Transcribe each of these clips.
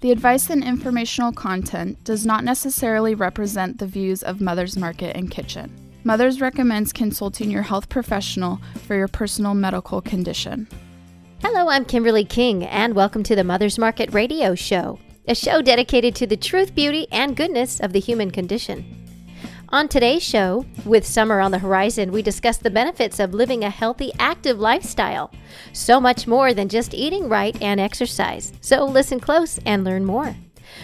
The advice and informational content does not necessarily represent the views of Mother's Market and Kitchen. Mother's recommends consulting your health professional for your personal medical condition. Hello, I'm Kimberly King, and welcome to the Mother's Market Radio Show, a show dedicated to the truth, beauty, and goodness of the human condition. On today's show, with summer on the horizon, we discuss the benefits of living a healthy, active lifestyle. So much more than just eating right and exercise. So listen close and learn more.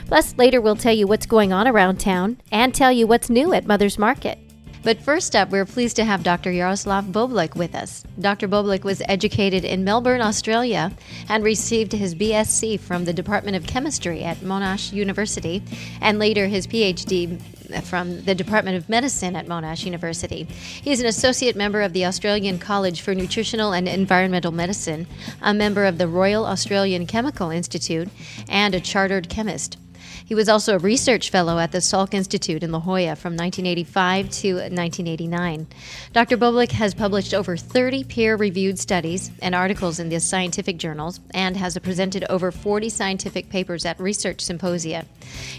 Plus, later we'll tell you what's going on around town and tell you what's new at Mother's Market. But first up, we're pleased to have Dr. Yaroslav Boblik with us. Dr. Boblik was educated in Melbourne, Australia, and received his BSc from the Department of Chemistry at Monash University, and later his PhD from the Department of Medicine at Monash University. He is an associate member of the Australian College for Nutritional and Environmental Medicine, a member of the Royal Australian Chemical Institute, and a chartered chemist. He was also a research fellow at the Salk Institute in La Jolla from 1985 to 1989. Dr. Boblik has published over 30 peer reviewed studies and articles in the scientific journals and has presented over 40 scientific papers at research symposia.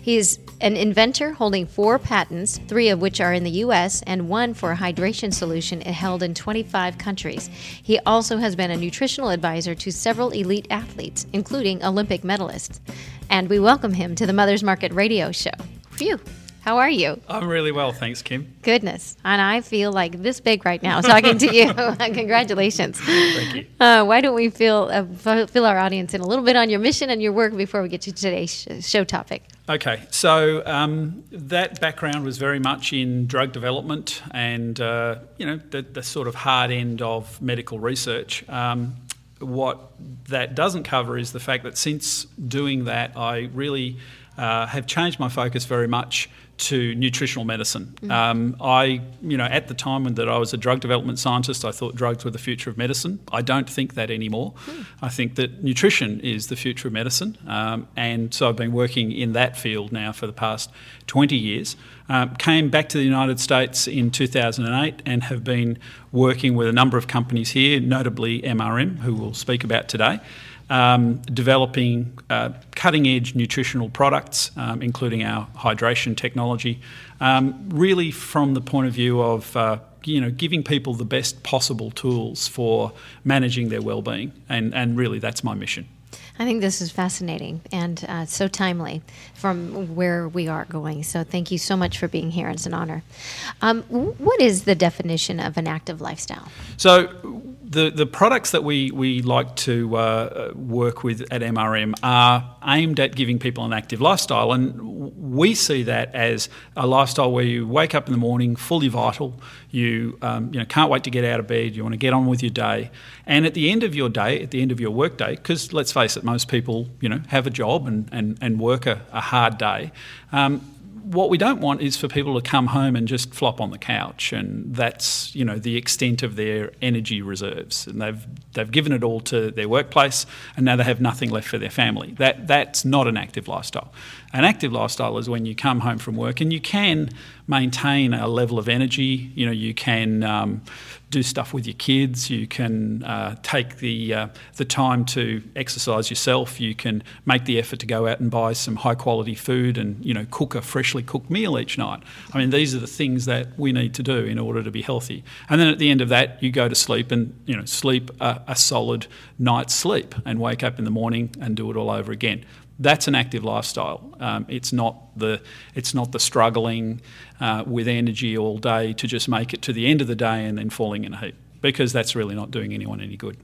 He is an inventor holding four patents, three of which are in the U.S., and one for a hydration solution held in 25 countries. He also has been a nutritional advisor to several elite athletes, including Olympic medalists and we welcome him to the Mother's Market radio show. Phew. How are you? I'm really well, thanks, Kim. Goodness. And I feel like this big right now talking to you. Congratulations. Thank you. Uh, why don't we fill, uh, fill our audience in a little bit on your mission and your work before we get to today's show topic? Okay, so um, that background was very much in drug development and, uh, you know, the, the, sort of hard end of medical research. Um, what that doesn't cover is the fact that since doing that, I really uh, have changed my focus very much to nutritional medicine. Mm. Um, I, you know, at the time when that I was a drug development scientist, I thought drugs were the future of medicine. I don't think that anymore. Mm. I think that nutrition is the future of medicine, um, and so I've been working in that field now for the past 20 years. Um, came back to the United States in 2008 and have been working with a number of companies here, notably MRM, who we'll speak about today um, developing uh, cutting edge nutritional products, um, including our hydration technology, um, really from the point of view of uh, you know, giving people the best possible tools for managing their well-being, and, and really that's my mission. I think this is fascinating and uh, so timely from where we are going. So thank you so much for being here. It's an honor. Um, what is the definition of an active lifestyle? So the, the products that we, we like to uh, work with at MRM are aimed at giving people an active lifestyle, and we see that as a lifestyle where you wake up in the morning fully vital, you um, you know can't wait to get out of bed, you want to get on with your day, and at the end of your day, at the end of your work day, because let's face it, most people you know have a job and, and, and work a, a hard day. Um, what we don't want is for people to come home and just flop on the couch, and that's you know the extent of their energy reserves, and they've they've given it all to their workplace, and now they have nothing left for their family. That that's not an active lifestyle. An active lifestyle is when you come home from work and you can maintain a level of energy. You know, you can um, do stuff with your kids. You can uh, take the uh, the time to exercise yourself. You can make the effort to go out and buy some high quality food and you know cook a freshly cooked meal each night. I mean, these are the things that we need to do in order to be healthy. And then at the end of that, you go to sleep and you know sleep a, a solid night's sleep and wake up in the morning and do it all over again that's an active lifestyle. Um, it's not the it's not the struggling uh, with energy all day to just make it to the end of the day and then falling in a heap because that's really not doing anyone any good.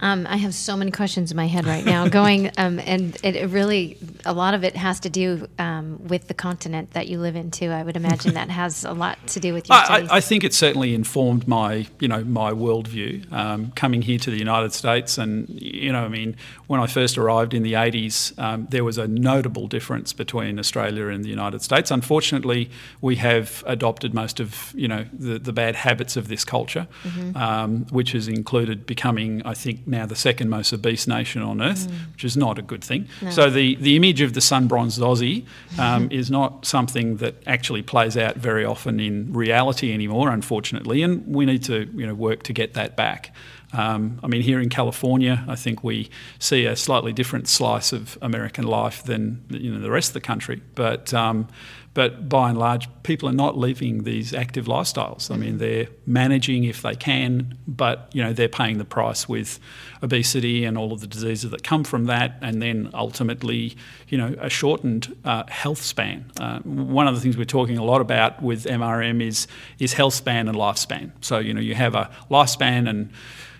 Um, I have so many questions in my head right now going, um, and it really, a lot of it has to do um, with the continent that you live in too. I would imagine that has a lot to do with your I, I, think it certainly informed my, you know, my worldview um, coming here to the United States. And, you know, I mean, when I first arrived in the 80s, um, there was a notable difference between Australia and the United States. Unfortunately, we have adopted most of, you know, the, the bad habits of this culture, mm-hmm. Um, which has included becoming, I think, now the second most obese nation on earth, mm. which is not a good thing. No. So the, the image of the sun bronzed Aussie um, is not something that actually plays out very often in reality anymore, unfortunately, and we need to you know work to get that back. Um, I mean, here in California, I think we see a slightly different slice of American life than you know the rest of the country. But um, but by and large, people are not living these active lifestyles. I mean, they're managing if they can, but you know they're paying the price with obesity and all of the diseases that come from that, and then ultimately, you know, a shortened uh, health span. Uh, one of the things we're talking a lot about with MRM is is health span and lifespan. So you know, you have a lifespan and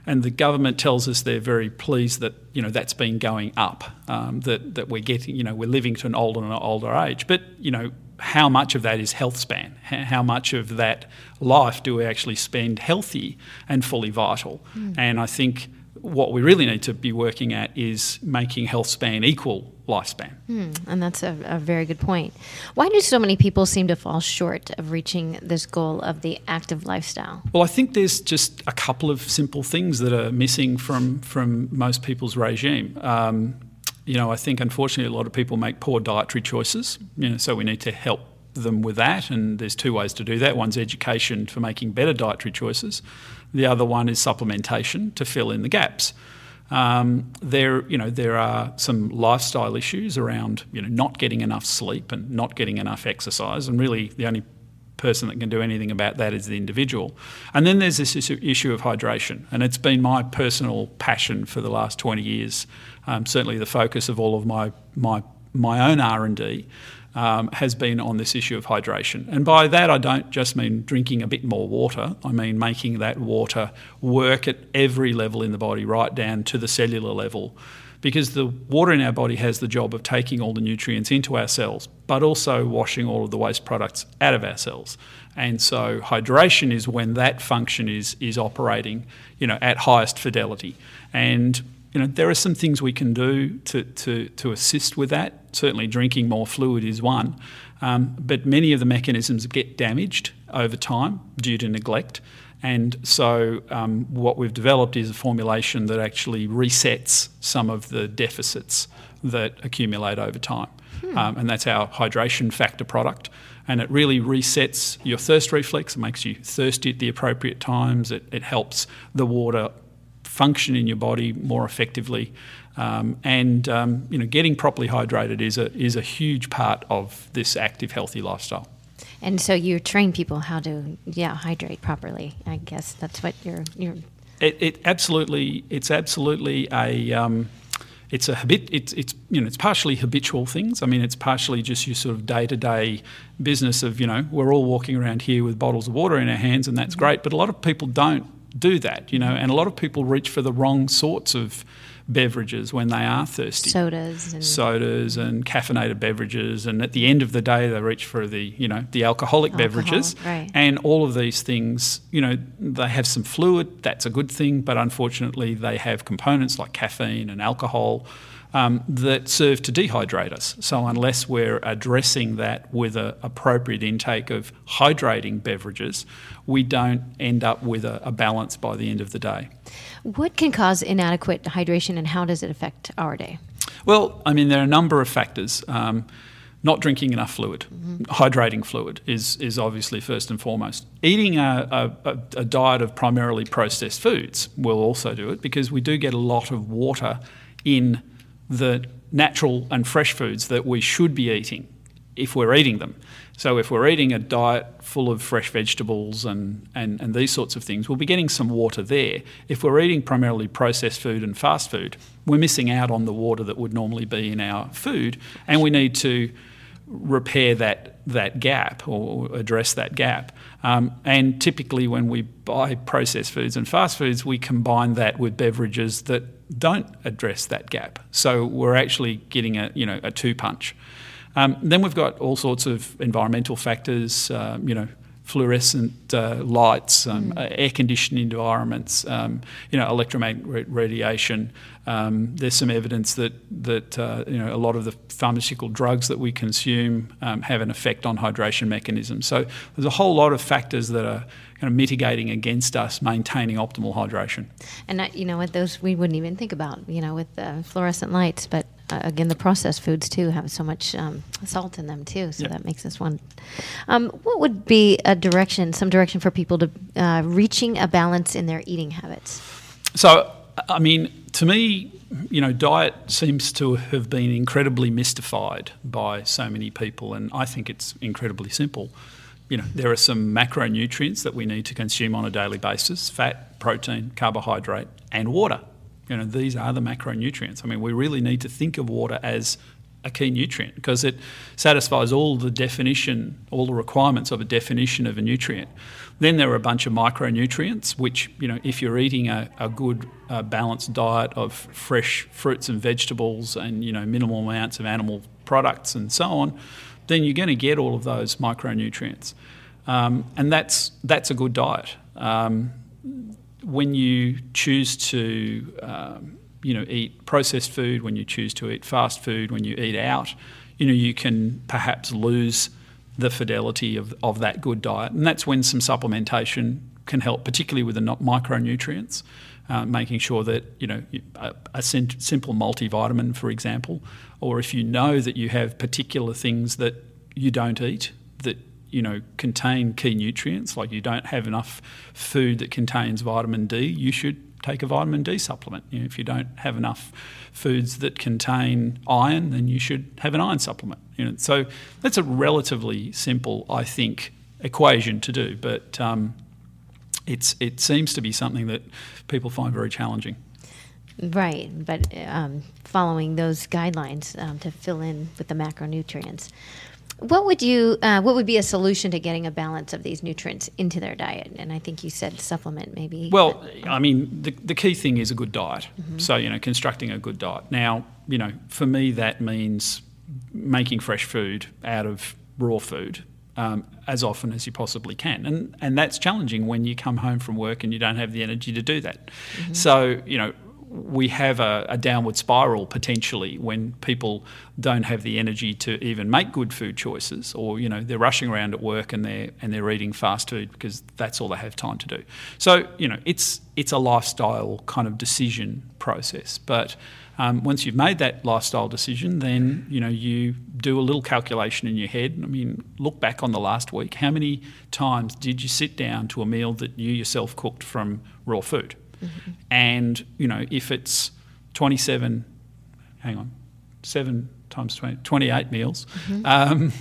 and the government tells us they're very pleased that you know that's been going up, um, that that we're getting, you know, we're living to an older and older age. But you know, how much of that is health span? How much of that life do we actually spend healthy and fully vital? Mm. And I think what we really need to be working at is making health span equal lifespan. Mm, and that's a, a, very good point. Why do so many people seem to fall short of reaching this goal of the active lifestyle? Well, I think there's just a couple of simple things that are missing from, from most people's regime. Um, you know, I think unfortunately a lot of people make poor dietary choices. You know, so we need to help them with that. And there's two ways to do that. One's education for making better dietary choices. The other one is supplementation to fill in the gaps. Um, there, you know, there are some lifestyle issues around, you know, not getting enough sleep and not getting enough exercise, and really the only person that can do anything about that is the individual. And then there's this issue of hydration, and it's been my personal passion for the last 20 years. Um, certainly, the focus of all of my my my own R and D um, has been on this issue of hydration. And by that, I don't just mean drinking a bit more water, I mean making that water work at every level in the body, right down to the cellular level. Because the water in our body has the job of taking all the nutrients into our cells, but also washing all of the waste products out of our cells. And so hydration is when that function is is operating, you know, at highest fidelity. And you know, there are some things we can do to, to, to assist with that. Certainly, drinking more fluid is one. Um, but many of the mechanisms get damaged over time due to neglect. And so, um, what we've developed is a formulation that actually resets some of the deficits that accumulate over time. Hmm. Um, and that's our hydration factor product. And it really resets your thirst reflex. It makes you thirsty at the appropriate times. It, it helps the water function in your body more effectively. Um, and um, you know, getting properly hydrated is a is a huge part of this active, healthy lifestyle. And so you train people how to yeah hydrate properly. I guess that's what you're you're. It, it absolutely it's absolutely a. Um, it's a habit. It's it's you know it's partially habitual things. I mean, it's partially just your sort of day to day business of you know we're all walking around here with bottles of water in our hands, and that's mm-hmm. great. But a lot of people don't do that, you know, and a lot of people reach for the wrong sorts of beverages when they are thirsty. Sodas and sodas and caffeinated beverages and at the end of the day they reach for the, you know, the alcoholic Alcohol, beverages. Right. And all of these things, you know, they have some fluid, that's a good thing, but unfortunately they have components like caffeine and alcohol um, that serve to dehydrate us. So, unless we're addressing that with an appropriate intake of hydrating beverages, we don't end up with a, a balance by the end of the day. What can cause inadequate hydration and how does it affect our day? Well, I mean, there are a number of factors. Um, not drinking enough fluid, mm-hmm. hydrating fluid is, is obviously first and foremost. Eating a, a, a, diet of primarily processed foods will also do it because we do get a lot of water in the natural and fresh foods that we should be eating if we're eating them. So if we're eating a diet full of fresh vegetables and, and, and these sorts of things, we'll be getting some water there. If we're eating primarily processed food and fast food, we're missing out on the water that would normally be in our food, and we need to repair that that gap or address that gap. Um, and typically, when we buy processed foods and fast foods, we combine that with beverages that don't address that gap. So we're actually getting a you know a two punch. Um, then we've got all sorts of environmental factors, uh, you know, fluorescent uh, lights, um, mm. air conditioned environments, um, you know, electromagnetic radiation. Um, there's some evidence that that uh, you know a lot of the pharmaceutical drugs that we consume um, have an effect on hydration mechanisms. So there's a whole lot of factors that are kind of mitigating against us maintaining optimal hydration. And that, you know, with those we wouldn't even think about, you know, with the fluorescent lights, but uh, again, the processed foods too have so much um, salt in them too, so yep. that makes us one. Um, what would be a direction, some direction for people to uh, reaching a balance in their eating habits? So, I mean, to me, you know, diet seems to have been incredibly mystified by so many people, and I think it's incredibly simple. You know, there are some macronutrients that we need to consume on a daily basis fat, protein, carbohydrate, and water. You know, these are the macronutrients. I mean, we really need to think of water as a key nutrient because it satisfies all the definition, all the requirements of a definition of a nutrient. Then there are a bunch of micronutrients, which, you know, if you're eating a, a good uh, balanced diet of fresh fruits and vegetables and, you know, minimal amounts of animal products and so on, then you're going to get all of those micronutrients. Um, and that's, that's a good diet. Um, when you choose to um, you know eat processed food, when you choose to eat fast food, when you eat out, you know you can perhaps lose the fidelity of, of that good diet, and that's when some supplementation can help, particularly with the micronutrients. Uh, making sure that you know a, a sim- simple multivitamin, for example, or if you know that you have particular things that you don't eat that you know contain key nutrients, like you don't have enough food that contains vitamin D, you should take a vitamin D supplement. You know, if you don't have enough foods that contain iron, then you should have an iron supplement. You know, so that's a relatively simple, I think, equation to do, but um, it's it seems to be something that people find very challenging. Right, but um, following those guidelines um, to fill in with the macronutrients. What would you? Uh, what would be a solution to getting a balance of these nutrients into their diet? And I think you said supplement, maybe. Well, I mean, the, the key thing is a good diet. Mm-hmm. So you know, constructing a good diet. Now, you know, for me, that means making fresh food out of raw food um, as often as you possibly can. And, and that's challenging when you come home from work and you don't have the energy to do that. Mm-hmm. So, you know, we have a, a, downward spiral potentially when people don't have the energy to even make good food choices, or you know they're rushing around at work and they're and they're eating fast food because that's all they have time to do. So you know it's it's a lifestyle kind of decision process. But um, once you've made that lifestyle decision, then you know you do a little calculation in your head. I mean, look back on the last week. How many times did you sit down to a meal that you yourself cooked from raw food? Mm-hmm. And, you know, if it's 27, hang on, 7 times 20, 28 meals, mm-hmm. um,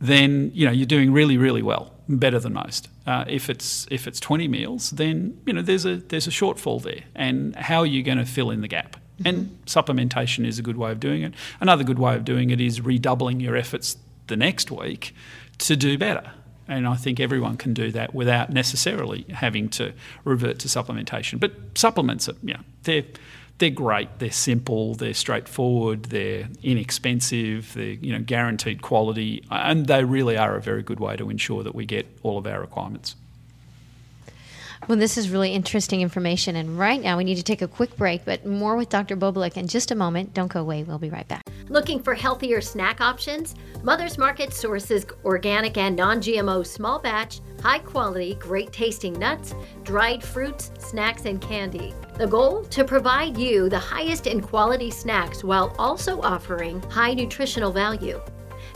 then, you know, you're doing really, really well, better than most. Uh, if it's if it's 20 meals, then you know there's a there's a shortfall there, and how are you going to fill in the gap? Mm-hmm. And supplementation is a good way of doing it. Another good way of doing it is redoubling your efforts the next week to do better. And I think everyone can do that without necessarily having to revert to supplementation. But supplements are, they're they're great. They're simple. They're straightforward. They're inexpensive. They're you know guaranteed quality, and they really are a very good way to ensure that we get all of our requirements. Well, this is really interesting information. And right now, we need to take a quick break, but more with Dr. Bobolik in just a moment. Don't go away. We'll be right back. Looking for healthier snack options? Mother's Market sources organic and non GMO small batch, high quality, great tasting nuts, dried fruits, snacks, and candy. The goal? To provide you the highest in quality snacks while also offering high nutritional value.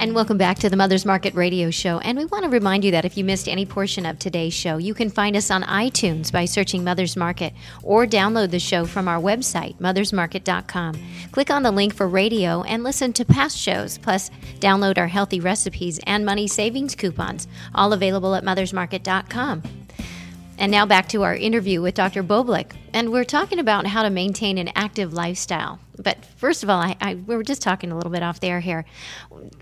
And welcome back to the Mother's Market Radio Show. And we want to remind you that if you missed any portion of today's show, you can find us on iTunes by searching Mother's Market or download the show from our website, mothersmarket.com. Click on the link for radio and listen to past shows, plus download our healthy recipes and money savings coupons, all available at mothersmarket.com. And now back to our interview with Dr. Bobolik. And we're talking about how to maintain an active lifestyle. But first of all, I, I, we were just talking a little bit off there here.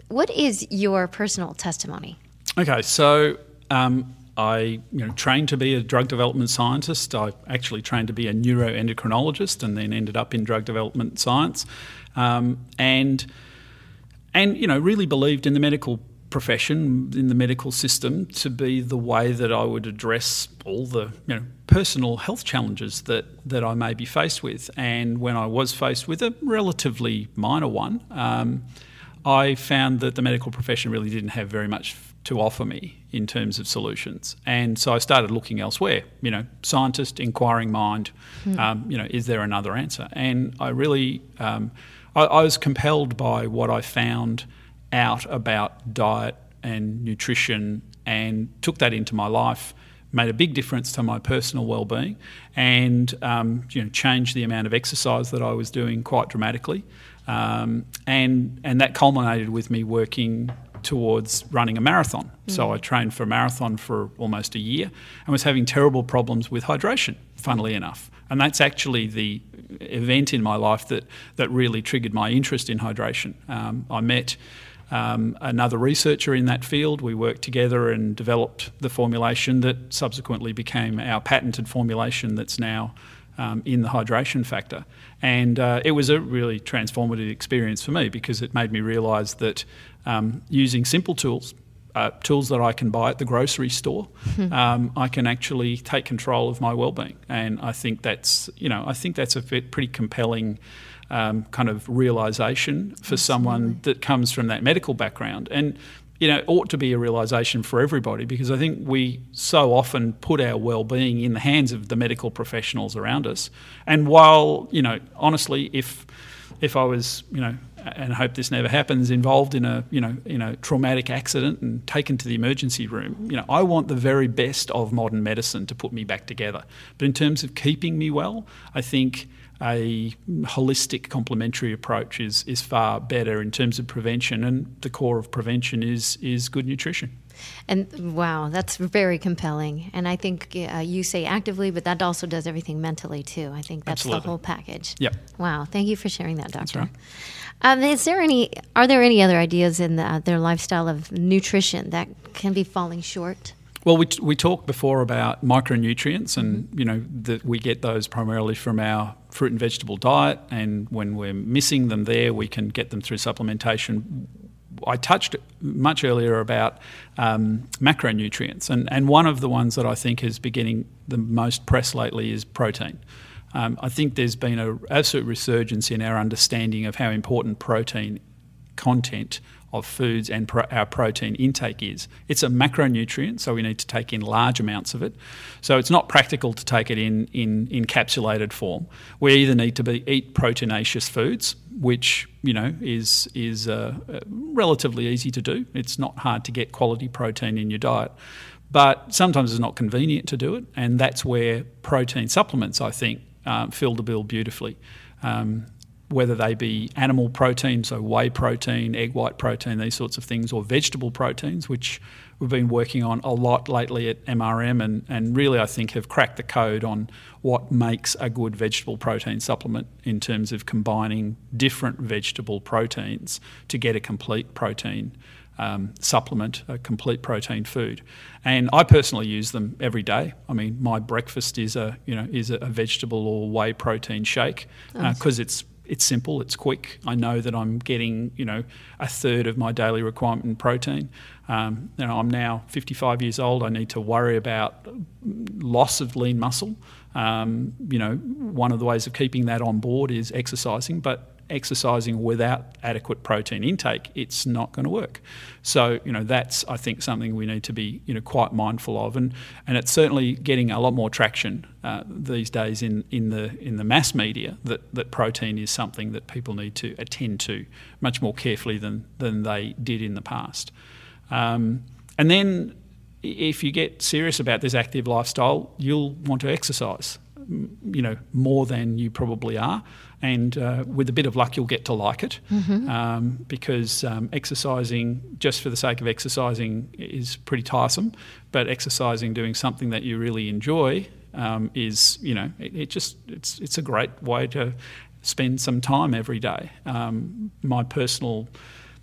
What is your personal testimony? Okay, so um, I you know trained to be a drug development scientist. I actually trained to be a neuroendocrinologist, and then ended up in drug development science, um, and and you know really believed in the medical profession in the medical system to be the way that I would address all the you know personal health challenges that that I may be faced with. And when I was faced with a relatively minor one, um, I found that the medical profession really didn't have very much to offer me in terms of solutions. And so I started looking elsewhere. You know, scientist, inquiring mind. Mm. Um, you know, is there another answer? And I really, um, I, I was compelled by what I found out about diet and nutrition and took that into my life made a big difference to my personal well-being and um, you know changed the amount of exercise that I was doing quite dramatically um, and and that culminated with me working towards running a marathon. Mm. So I trained for a marathon for almost a year and was having terrible problems with hydration, funnily enough. And that's actually the event in my life that, that really triggered my interest in hydration. Um, I met um, another researcher in that field. We worked together and developed the formulation that subsequently became our patented formulation that's now um, in the hydration factor. And uh, it was a really transformative experience for me because it made me realise that um, using simple tools, uh, tools that I can buy at the grocery store, mm-hmm. um, I can actually take control of my well-being. And I think that's, you know, I think that's a pretty compelling um, kind of realization for Absolutely. someone that comes from that medical background. And you know, ought to be a realization for everybody because I think we so often put our well-being in the hands of the medical professionals around us. And while, you know, honestly, if if I was, you know, and I hope this never happens, involved in a, you know, in a traumatic accident and taken to the emergency room, you know, I want the very best of modern medicine to put me back together. But in terms of keeping me well, I think a holistic complementary approach is, is far better in terms of prevention, and the core of prevention is, is good nutrition. And wow, that's very compelling. And I think uh, you say actively, but that also does everything mentally too. I think that's Absolutely. the whole package. Yep. Wow. Thank you for sharing that, doctor. Right. Um, is there any? Are there any other ideas in the, their lifestyle of nutrition that can be falling short? Well, we, we talked before about micronutrients, and mm-hmm. you know that we get those primarily from our fruit and vegetable diet, and when we're missing them there, we can get them through supplementation. I touched much earlier about um, macronutrients, and, and one of the ones that I think is beginning the most press lately is protein. Um, I think there's been an absolute resurgence in our understanding of how important protein content of foods and pro- our protein intake is. It's a macronutrient, so we need to take in large amounts of it. So it's not practical to take it in, in encapsulated form. We either need to be, eat proteinaceous foods, which you know is is uh, relatively easy to do. It's not hard to get quality protein in your diet. But sometimes it's not convenient to do it, and that's where protein supplements, I think, uh, fill the bill beautifully. Um, whether they be animal protein, so whey protein, egg white protein, these sorts of things, or vegetable proteins, which we've been working on a lot lately at MRM and, and really I think have cracked the code on what makes a good vegetable protein supplement in terms of combining different vegetable proteins to get a complete protein um, supplement, a complete protein food. And I personally use them every day. I mean, my breakfast is a you know is a vegetable or whey protein shake because uh, it's it's simple, it's quick. I know that I'm getting, you know, a third of my daily requirement in protein. Um, you know, I'm now 55 years old. I need to worry about loss of lean muscle. Um, you know, one of the ways of keeping that on board is exercising, but exercising without adequate protein intake, it's not going to work. So, you know, that's I think something we need to be, you know, quite mindful of, and and it's certainly getting a lot more traction uh, these days in, in the in the mass media that that protein is something that people need to attend to much more carefully than than they did in the past. Um, and then, if you get serious about this active lifestyle, you'll want to exercise you know more than you probably are, and uh, with a bit of luck, you'll get to like it mm-hmm. um, because um, exercising just for the sake of exercising is pretty tiresome. But exercising, doing something that you really enjoy, um, is you know it, it, just it's it's a great way to spend some time every day. Um, my personal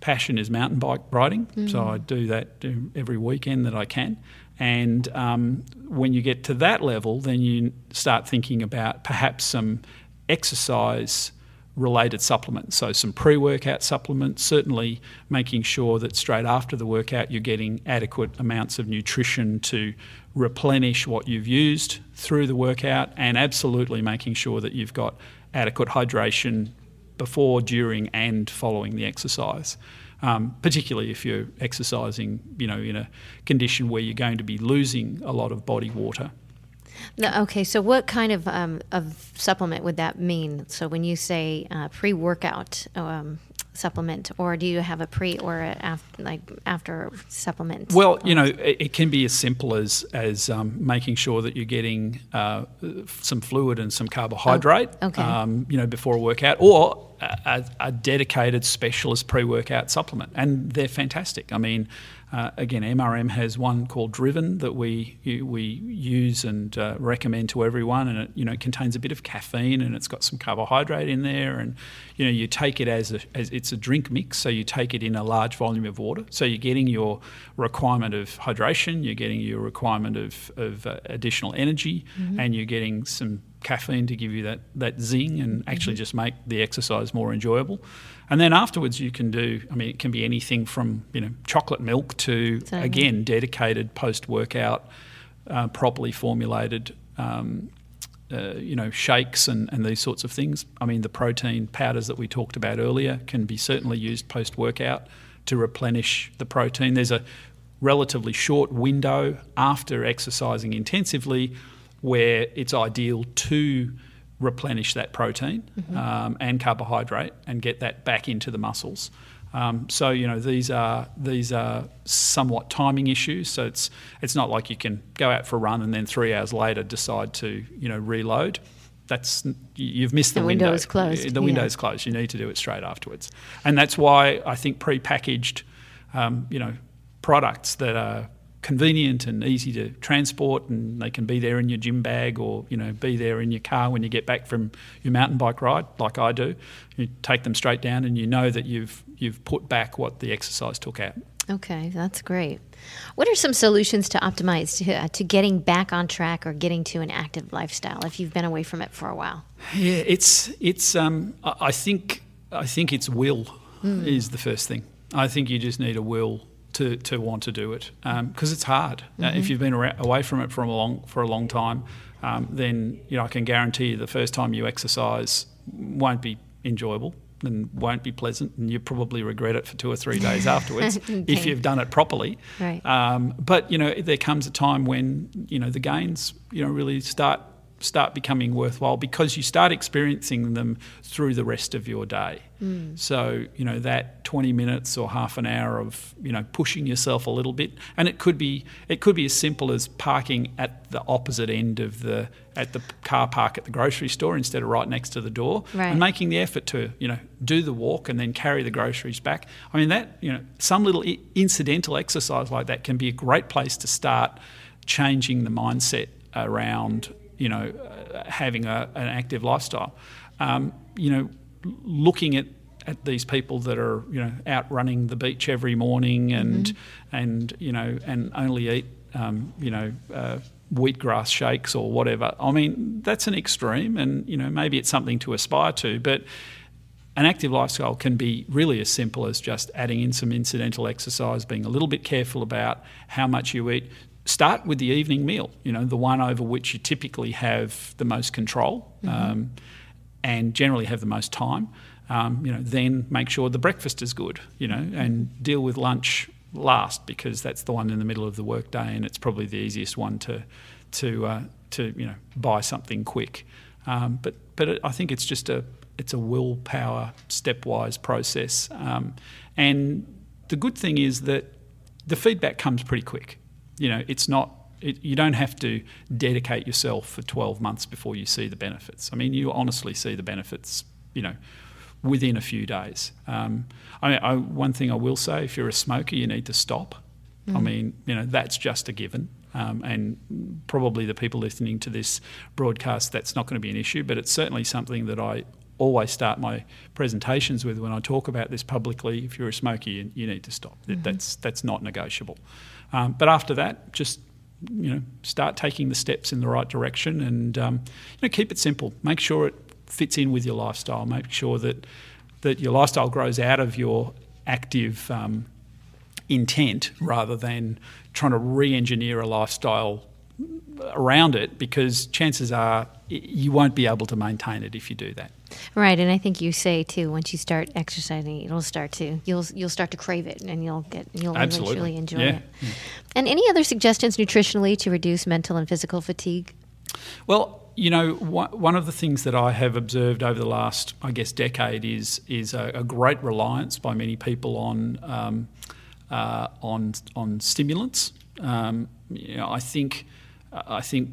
passion is mountain bike riding, mm. so I do that every weekend that I can. And um, when you get to that level, then you start thinking about perhaps some exercise related supplements. So, some pre workout supplements, certainly making sure that straight after the workout you're getting adequate amounts of nutrition to replenish what you've used through the workout, and absolutely making sure that you've got adequate hydration before, during, and following the exercise. Um, particularly if you're exercising, you know, in a condition where you're going to be losing a lot of body water. Okay, so what kind of um, of supplement would that mean? So when you say uh, pre workout um, supplement, or do you have a pre or a after, like after supplement? Well, you know, it, it can be as simple as as um, making sure that you're getting uh, some fluid and some carbohydrate, oh, okay. Um, you know, before a workout, or a, a dedicated specialist pre workout supplement, and they're fantastic. I mean, uh, again, MRM has one called Driven that we we use and uh, recommend to everyone, and it you know contains a bit of caffeine and it's got some carbohydrate in there, and you know you take it as a as it's a drink mix, so you take it in a large volume of water, so you're getting your requirement of hydration, you're getting your requirement of of uh, additional energy, mm-hmm. and you're getting some caffeine to give you that that zing and actually mm-hmm. just make the exercise more enjoyable. And then afterwards, you can do. I mean, it can be anything from you know chocolate milk to again dedicated post workout, uh, properly formulated. Um, uh, you know, shakes and, and these sorts of things. I mean, the protein powders that we talked about earlier can be certainly used post workout to replenish the protein. There's a relatively short window after exercising intensively where it's ideal to replenish that protein mm-hmm. um, and carbohydrate and get that back into the muscles. Um, so you know these are these are somewhat timing issues. So it's it's not like you can go out for a run and then three hours later decide to you know reload. That's you've missed the, the window. window is closed. The yeah. window is closed. You need to do it straight afterwards, and that's why I think pre-packaged, um, you know, products that are convenient and easy to transport, and they can be there in your gym bag or you know be there in your car when you get back from your mountain bike ride, like I do. You take them straight down, and you know that you've you've put back what the exercise took out. Okay, that's great. What are some solutions to optimize to, uh, to getting back on track or getting to an active lifestyle if you've been away from it for a while? Yeah, it's it's. Um, I think I think it's will mm. is the first thing. I think you just need a will to, to want to do it because um, it's hard. Mm-hmm. Uh, if mm-hmm. you've been away from it for a long for a long time, um, then you know I can guarantee you the first time you exercise won't be enjoyable and won't be pleasant, and you probably regret it for two or three days afterwards okay. if you've done it properly. Right. Um, but you know there comes a time when you know the gains you know really start start becoming worthwhile because you start experiencing them through the rest of your day. Mm. So, you know, that 20 minutes or half an hour of, you know, pushing yourself a little bit and it could be it could be as simple as parking at the opposite end of the at the car park at the grocery store instead of right next to the door right. and making the effort to, you know, do the walk and then carry the groceries back. I mean that, you know, some little incidental exercise like that can be a great place to start changing the mindset around you know, uh, having a, an active lifestyle. Um, you know, looking at at these people that are you know out running the beach every morning and mm-hmm. and you know and only eat um, you know uh, wheatgrass shakes or whatever. I mean that's an extreme, and you know maybe it's something to aspire to, but an active lifestyle can be really as simple as just adding in some incidental exercise, being a little bit careful about how much you eat, start with the evening meal, you know, the one over which you typically have the most control mm-hmm. um, and generally have the most time. Um, you know, then make sure the breakfast is good, you know, and deal with lunch last because that's the one in the middle of the workday and it's probably the easiest one to to uh, to you know buy something quick. Um, but but it, I think it's just a it's a willpower stepwise process, um, and the good thing is that the feedback comes pretty quick you know, it's not. It, you don't have to dedicate yourself for 12 months before you see the benefits. I mean, you honestly see the benefits, you know, within a few days. Um, I mean, I, one thing I will say: if you're a smoker, you need to stop. Mm. I mean, you know, that's just a given. Um, and probably the people listening to this broadcast, that's not going to be an issue, but it's certainly something that I always start my presentations with when I talk about this publicly. If you're a smoker, you, you need to stop. Mm-hmm. That's that's not negotiable. Um, but after that, just you know, start taking the steps in the right direction, and um, you know, keep it simple. Make sure it fits in with your lifestyle. Make sure that that your lifestyle grows out of your active um, intent rather than trying to re-engineer a lifestyle around it because chances are you won't be able to maintain it if you do that. Right, and I think you say too once you start exercising, it'll start to you'll you'll start to crave it, and you'll get you'll Absolutely. eventually enjoy yeah. it. Yeah. And any other suggestions nutritionally to reduce mental and physical fatigue? Well, you know, one of the things that I have observed over the last, I guess, decade is is a, a great reliance by many people on um, uh, on on stimulants. Um, you know, I think I think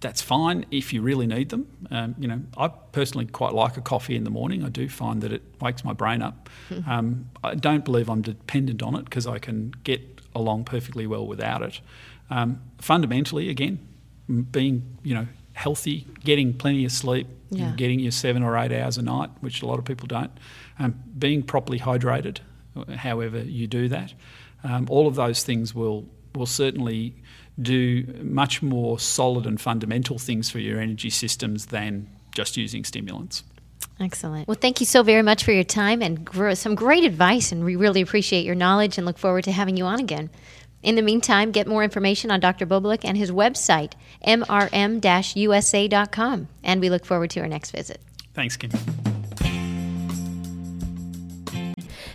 that's fine if you really need them. Um, you know, I personally quite like a coffee in the morning. I do find that it wakes my brain up. Mm-hmm. Um, I don't believe I'm dependent on it because I can get along perfectly well without it. Um, fundamentally, again, being you know healthy, getting plenty of sleep, yeah. getting your seven or eight hours a night, which a lot of people don't, um, being properly hydrated, however you do that, um, all of those things will will certainly do much more solid and fundamental things for your energy systems than just using stimulants. Excellent. Well, thank you so very much for your time and some great advice, and we really appreciate your knowledge and look forward to having you on again. In the meantime, get more information on Dr. Bobulik and his website, mrm usa.com, and we look forward to our next visit. Thanks, Kim.